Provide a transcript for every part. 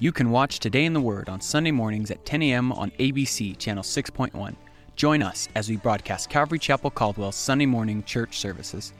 You can watch Today in the Word on Sunday mornings at 10 a.m. on ABC Channel 6.1. Join us as we broadcast Calvary Chapel Caldwell's Sunday morning church services,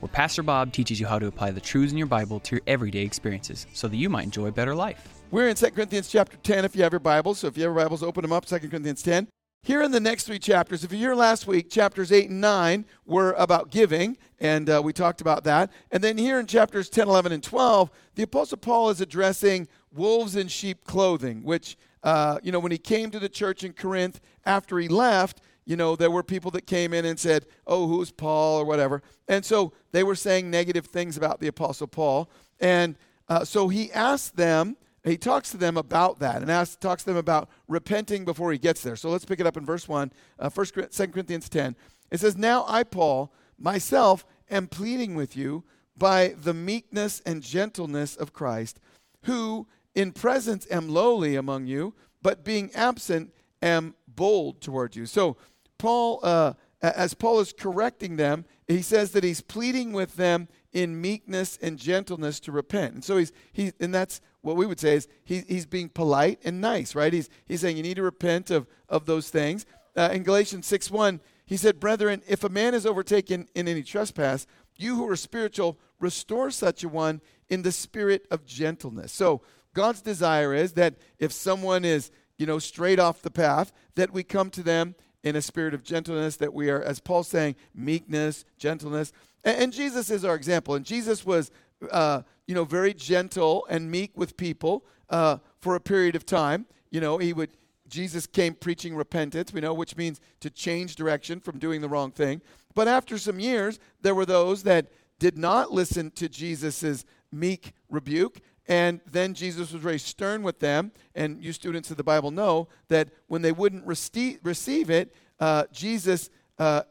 where Pastor Bob teaches you how to apply the truths in your Bible to your everyday experiences so that you might enjoy a better life. We're in 2 Corinthians chapter 10 if you have your Bibles. So if you have your Bibles, open them up, 2 Corinthians 10. Here in the next three chapters, if you're here last week, chapters 8 and 9 were about giving, and uh, we talked about that. And then here in chapters 10, 11, and 12, the Apostle Paul is addressing wolves in sheep clothing, which, uh, you know, when he came to the church in Corinth after he left, you know, there were people that came in and said, oh, who's Paul or whatever. And so they were saying negative things about the Apostle Paul. And uh, so he asked them, he talks to them about that and asks, talks to them about repenting before he gets there. So let's pick it up in verse 1, uh, 1 2 Corinthians 10. It says, Now I, Paul, myself, am pleading with you by the meekness and gentleness of Christ, who in presence am lowly among you, but being absent am bold toward you. So, Paul, uh, as Paul is correcting them, he says that he's pleading with them in meekness and gentleness to repent. And so he's, he, and that's what we would say is he, he's being polite and nice, right? He's, he's saying you need to repent of, of those things. Uh, in Galatians 6 1, he said, Brethren, if a man is overtaken in any trespass, you who are spiritual, restore such a one in the spirit of gentleness. So, God's desire is that if someone is, you know, straight off the path, that we come to them in a spirit of gentleness, that we are, as Paul's saying, meekness, gentleness. And, and Jesus is our example. And Jesus was, uh, you know, very gentle and meek with people uh, for a period of time. You know, he would, Jesus came preaching repentance, we know, which means to change direction from doing the wrong thing. But after some years, there were those that did not listen to Jesus' meek rebuke and then Jesus was very stern with them. And you students of the Bible know that when they wouldn't receive it, uh, Jesus uh,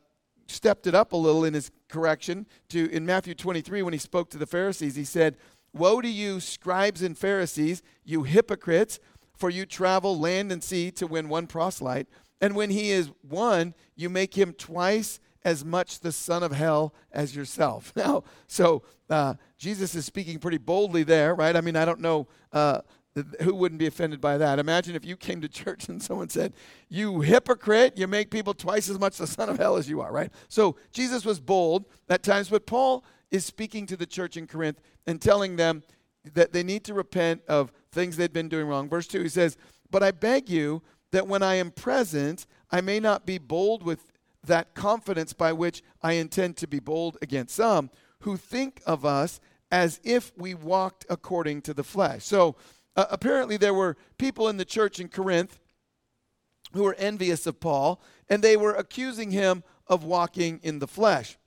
stepped it up a little in his correction. To in Matthew 23, when he spoke to the Pharisees, he said, "Woe to you, scribes and Pharisees, you hypocrites! For you travel land and sea to win one proselyte, and when he is won, you make him twice." As much the son of hell as yourself. Now, so uh, Jesus is speaking pretty boldly there, right? I mean, I don't know uh, who wouldn't be offended by that. Imagine if you came to church and someone said, You hypocrite, you make people twice as much the son of hell as you are, right? So Jesus was bold at times, but Paul is speaking to the church in Corinth and telling them that they need to repent of things they'd been doing wrong. Verse 2, he says, But I beg you that when I am present, I may not be bold with that confidence by which I intend to be bold against some who think of us as if we walked according to the flesh. So uh, apparently, there were people in the church in Corinth who were envious of Paul, and they were accusing him of walking in the flesh.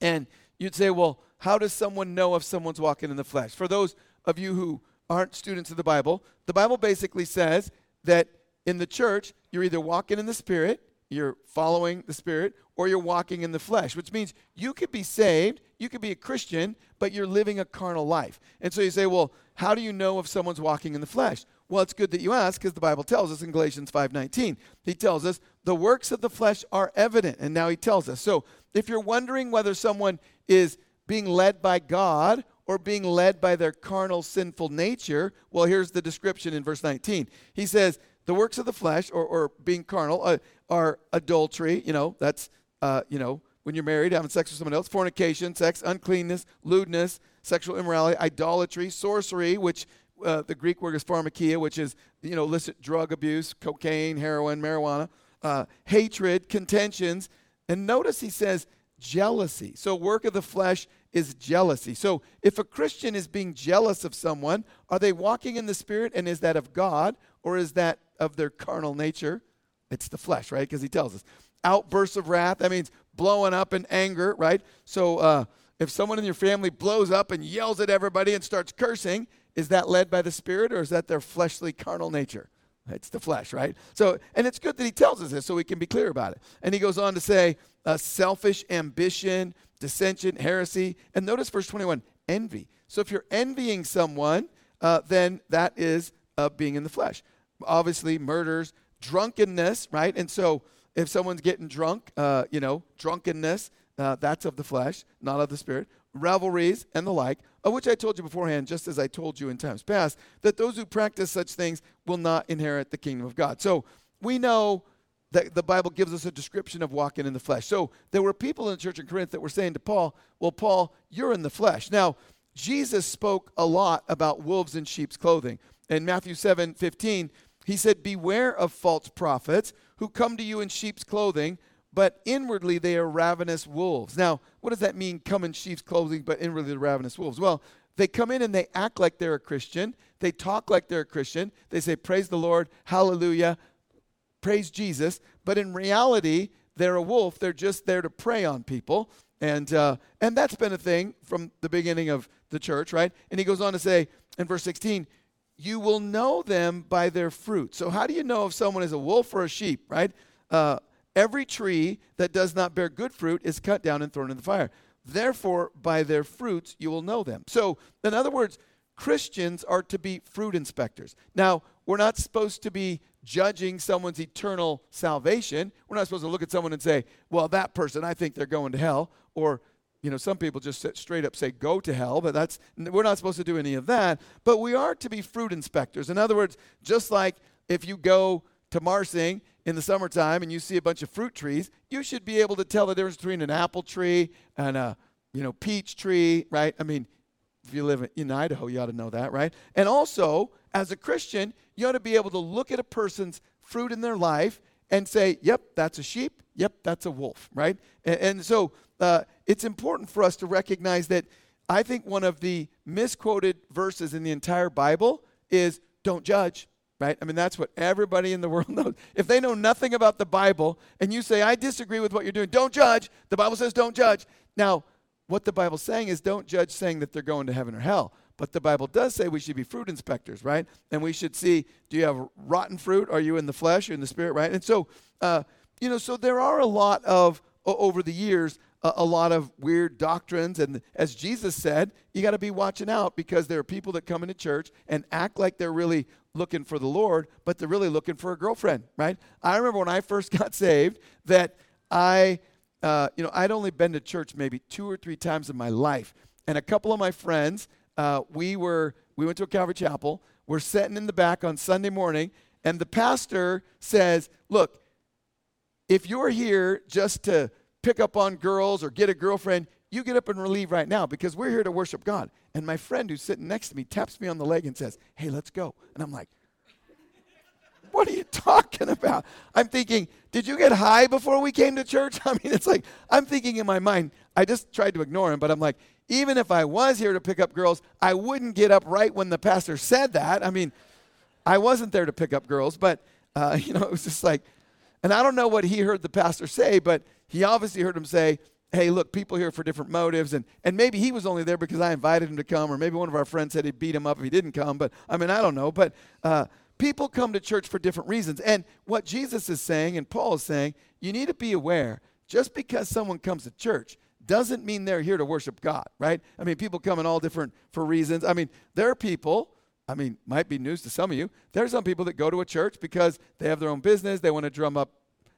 And you'd say, well, how does someone know if someone's walking in the flesh? For those of you who aren't students of the Bible, the Bible basically says that in the church, you're either walking in the Spirit you're following the Spirit or you're walking in the flesh, which means you could be saved, you could be a Christian, but you're living a carnal life. And so you say, well, how do you know if someone's walking in the flesh? Well, it's good that you ask because the Bible tells us in Galatians 5:19. He tells us the works of the flesh are evident, and now he tells us. So, if you're wondering whether someone is being led by God or being led by their carnal sinful nature, well, here's the description in verse 19. He says, the works of the flesh or, or being carnal uh, are adultery, you know, that's, uh, you know, when you're married, having sex with someone else, fornication, sex, uncleanness, lewdness, sexual immorality, idolatry, sorcery, which uh, the Greek word is pharmakia, which is, you know, illicit drug abuse, cocaine, heroin, marijuana, uh, hatred, contentions. And notice he says jealousy. So, work of the flesh is jealousy. So, if a Christian is being jealous of someone, are they walking in the Spirit and is that of God or is that of their carnal nature. It's the flesh, right? Because he tells us. Outbursts of wrath, that means blowing up in anger, right? So uh, if someone in your family blows up and yells at everybody and starts cursing, is that led by the Spirit or is that their fleshly carnal nature? It's the flesh, right? So, and it's good that he tells us this so we can be clear about it. And he goes on to say, uh, selfish ambition, dissension, heresy. And notice verse 21 envy. So if you're envying someone, uh, then that is uh, being in the flesh. Obviously, murders, drunkenness, right? And so if someone's getting drunk, uh, you know, drunkenness, uh, that's of the flesh, not of the spirit. Revelries and the like, of which I told you beforehand, just as I told you in times past, that those who practice such things will not inherit the kingdom of God. So we know that the Bible gives us a description of walking in the flesh. So there were people in the church in Corinth that were saying to Paul, Well, Paul, you're in the flesh. Now, Jesus spoke a lot about wolves in sheep's clothing. In Matthew 7 15, he said, Beware of false prophets who come to you in sheep's clothing, but inwardly they are ravenous wolves. Now, what does that mean, come in sheep's clothing, but inwardly they're ravenous wolves? Well, they come in and they act like they're a Christian. They talk like they're a Christian. They say, Praise the Lord, hallelujah, praise Jesus. But in reality, they're a wolf. They're just there to prey on people. And, uh, and that's been a thing from the beginning of the church, right? And he goes on to say in verse 16, you will know them by their fruit. So, how do you know if someone is a wolf or a sheep, right? Uh, every tree that does not bear good fruit is cut down and thrown in the fire. Therefore, by their fruits you will know them. So, in other words, Christians are to be fruit inspectors. Now, we're not supposed to be judging someone's eternal salvation. We're not supposed to look at someone and say, well, that person, I think they're going to hell. Or, you know, some people just straight up say, go to hell, but that's, we're not supposed to do any of that. But we are to be fruit inspectors. In other words, just like if you go to Marsing in the summertime and you see a bunch of fruit trees, you should be able to tell the difference between an apple tree and a, you know, peach tree, right? I mean, if you live in Idaho, you ought to know that, right? And also, as a Christian, you ought to be able to look at a person's fruit in their life and say, yep, that's a sheep. Yep, that's a wolf, right? And, and so uh, it's important for us to recognize that I think one of the misquoted verses in the entire Bible is don't judge, right? I mean, that's what everybody in the world knows. If they know nothing about the Bible and you say, I disagree with what you're doing, don't judge. The Bible says don't judge. Now, what the Bible's saying is don't judge saying that they're going to heaven or hell. But the Bible does say we should be fruit inspectors, right? And we should see do you have rotten fruit? Are you in the flesh? You in the spirit, right? And so, uh, you know, so there are a lot of, over the years, a, a lot of weird doctrines. And as Jesus said, you got to be watching out because there are people that come into church and act like they're really looking for the Lord, but they're really looking for a girlfriend, right? I remember when I first got saved that I, uh, you know, I'd only been to church maybe two or three times in my life. And a couple of my friends, uh, we were we went to a Calvary Chapel. We're sitting in the back on Sunday morning, and the pastor says, "Look, if you're here just to pick up on girls or get a girlfriend, you get up and leave right now because we're here to worship God." And my friend who's sitting next to me taps me on the leg and says, "Hey, let's go." And I'm like, what are you talking about? I'm thinking, did you get high before we came to church? I mean, it's like, I'm thinking in my mind, I just tried to ignore him, but I'm like, even if I was here to pick up girls, I wouldn't get up right when the pastor said that. I mean, I wasn't there to pick up girls, but, uh, you know, it was just like, and I don't know what he heard the pastor say, but he obviously heard him say, hey, look, people here for different motives. And, and maybe he was only there because I invited him to come, or maybe one of our friends said he'd beat him up if he didn't come. But I mean, I don't know. But uh, people come to church for different reasons. And what Jesus is saying and Paul is saying, you need to be aware just because someone comes to church doesn't mean they're here to worship God, right? I mean, people come in all different for reasons. I mean, there are people, I mean, might be news to some of you. There are some people that go to a church because they have their own business, they want to drum up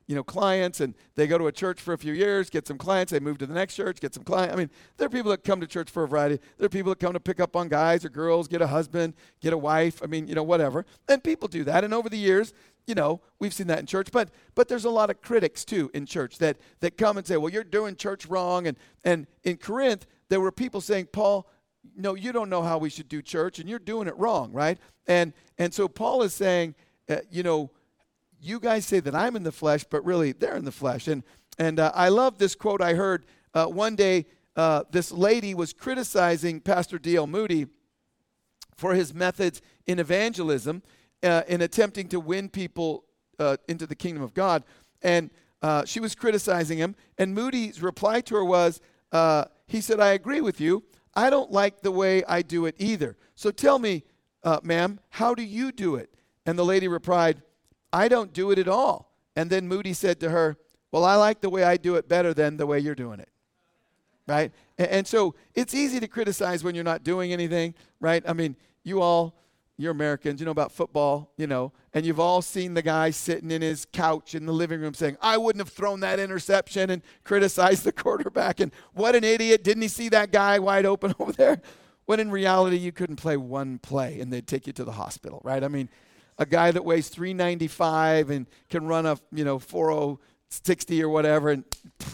you know, clients and they go to a church for a few years, get some clients, they move to the next church, get some clients. I mean, there are people that come to church for a variety. There are people that come to pick up on guys or girls, get a husband, get a wife. I mean, you know, whatever. And people do that. And over the years, you know, we've seen that in church, but but there's a lot of critics too in church that that come and say, "Well, you're doing church wrong." And and in Corinth, there were people saying, "Paul, no, you don't know how we should do church, and you're doing it wrong, right?" And and so Paul is saying, uh, you know, you guys say that I'm in the flesh, but really they're in the flesh. And and uh, I love this quote I heard uh, one day. Uh, this lady was criticizing Pastor D.L. Moody for his methods in evangelism, uh, in attempting to win people uh, into the kingdom of God. And uh, she was criticizing him. And Moody's reply to her was, he said, I agree with you. I don't like the way I do it either. So tell me, ma'am, how do you do it? And the lady replied, I don't do it at all. And then Moody said to her, Well, I like the way I do it better than the way you're doing it. Right? And, and so it's easy to criticize when you're not doing anything, right? I mean, you all you're Americans, you know about football, you know, and you've all seen the guy sitting in his couch in the living room saying, I wouldn't have thrown that interception and criticized the quarterback. And what an idiot. Didn't he see that guy wide open over there? When in reality, you couldn't play one play and they'd take you to the hospital, right? I mean, a guy that weighs 395 and can run a, you know, 4060 or whatever, and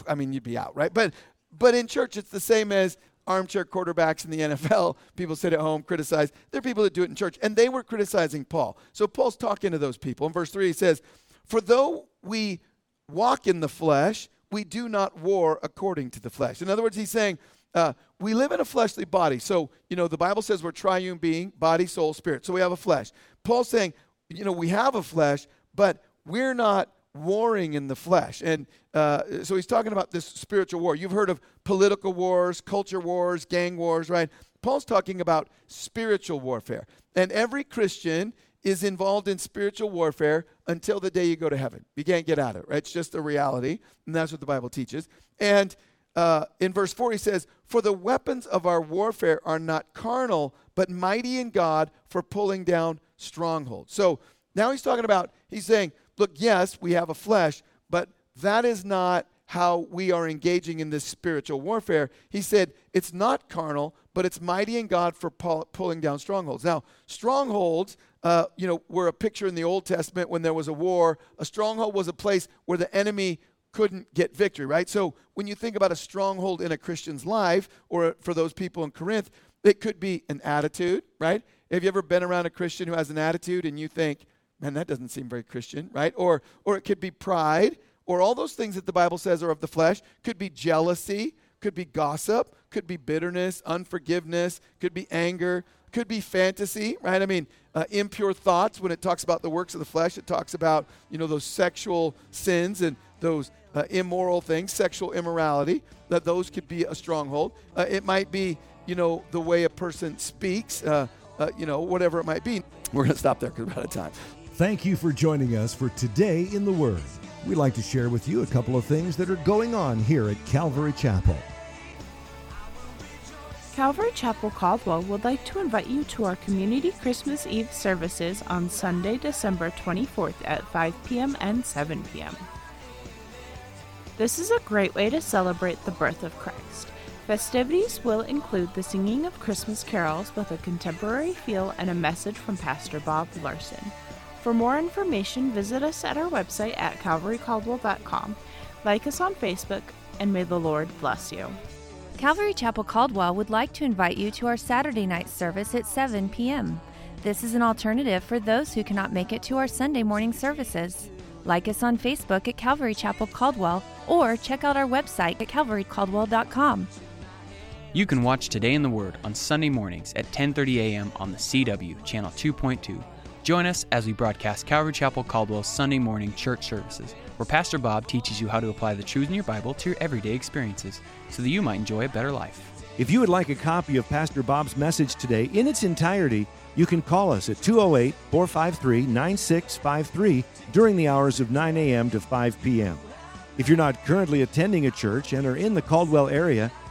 I mean, you'd be out, right? But, but in church, it's the same as armchair quarterbacks in the NFL. People sit at home, criticize. There are people that do it in church. And they were criticizing Paul. So Paul's talking to those people. In verse 3, he says, For though we walk in the flesh, we do not war according to the flesh. In other words, he's saying, uh, we live in a fleshly body. So, you know, the Bible says we're triune being, body, soul, spirit. So we have a flesh. Paul's saying, you know, we have a flesh, but we're not warring in the flesh. And uh, so he's talking about this spiritual war. You've heard of political wars, culture wars, gang wars, right? Paul's talking about spiritual warfare. And every Christian is involved in spiritual warfare until the day you go to heaven. You can't get out of it, right? It's just a reality. And that's what the Bible teaches. And uh, in verse 4, he says, For the weapons of our warfare are not carnal, but mighty in God for pulling down strongholds. So now he's talking about, he's saying, look, yes, we have a flesh, but that is not how we are engaging in this spiritual warfare. He said it's not carnal, but it's mighty in God for pull, pulling down strongholds. Now, strongholds, uh, you know, were a picture in the Old Testament when there was a war. A stronghold was a place where the enemy couldn't get victory, right? So when you think about a stronghold in a Christian's life, or for those people in Corinth, it could be an attitude, right? Have you ever been around a Christian who has an attitude and you think, man, that doesn't seem very Christian, right? Or, or it could be pride, or all those things that the Bible says are of the flesh. Could be jealousy, could be gossip, could be bitterness, unforgiveness, could be anger, could be fantasy, right? I mean, uh, impure thoughts. When it talks about the works of the flesh, it talks about you know those sexual sins and those uh, immoral things, sexual immorality. That those could be a stronghold. Uh, it might be you know the way a person speaks. Uh, you know whatever it might be. We're going to stop there because we're out of time. Thank you for joining us for Today in the Word. We'd like to share with you a couple of things that are going on here at Calvary Chapel. Calvary Chapel Caldwell would like to invite you to our Community Christmas Eve services on Sunday, December 24th at 5 p.m. and 7 p.m. This is a great way to celebrate the birth of Christ. Festivities will include the singing of Christmas carols with a contemporary feel and a message from Pastor Bob Larson. For more information, visit us at our website at calvarycaldwell.com, like us on Facebook, and may the Lord bless you. Calvary Chapel Caldwell would like to invite you to our Saturday night service at 7 p.m. This is an alternative for those who cannot make it to our Sunday morning services. Like us on Facebook at Calvary Chapel Caldwell or check out our website at calvarycaldwell.com. You can watch Today in the Word on Sunday mornings at 10:30 a.m. on the CW channel 2.2 Join us as we broadcast Calvary Chapel Caldwell's Sunday morning church services, where Pastor Bob teaches you how to apply the truths in your Bible to your everyday experiences so that you might enjoy a better life. If you would like a copy of Pastor Bob's message today in its entirety, you can call us at 208 453 9653 during the hours of 9 a.m. to 5 p.m. If you're not currently attending a church and are in the Caldwell area,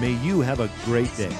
may you have a great day.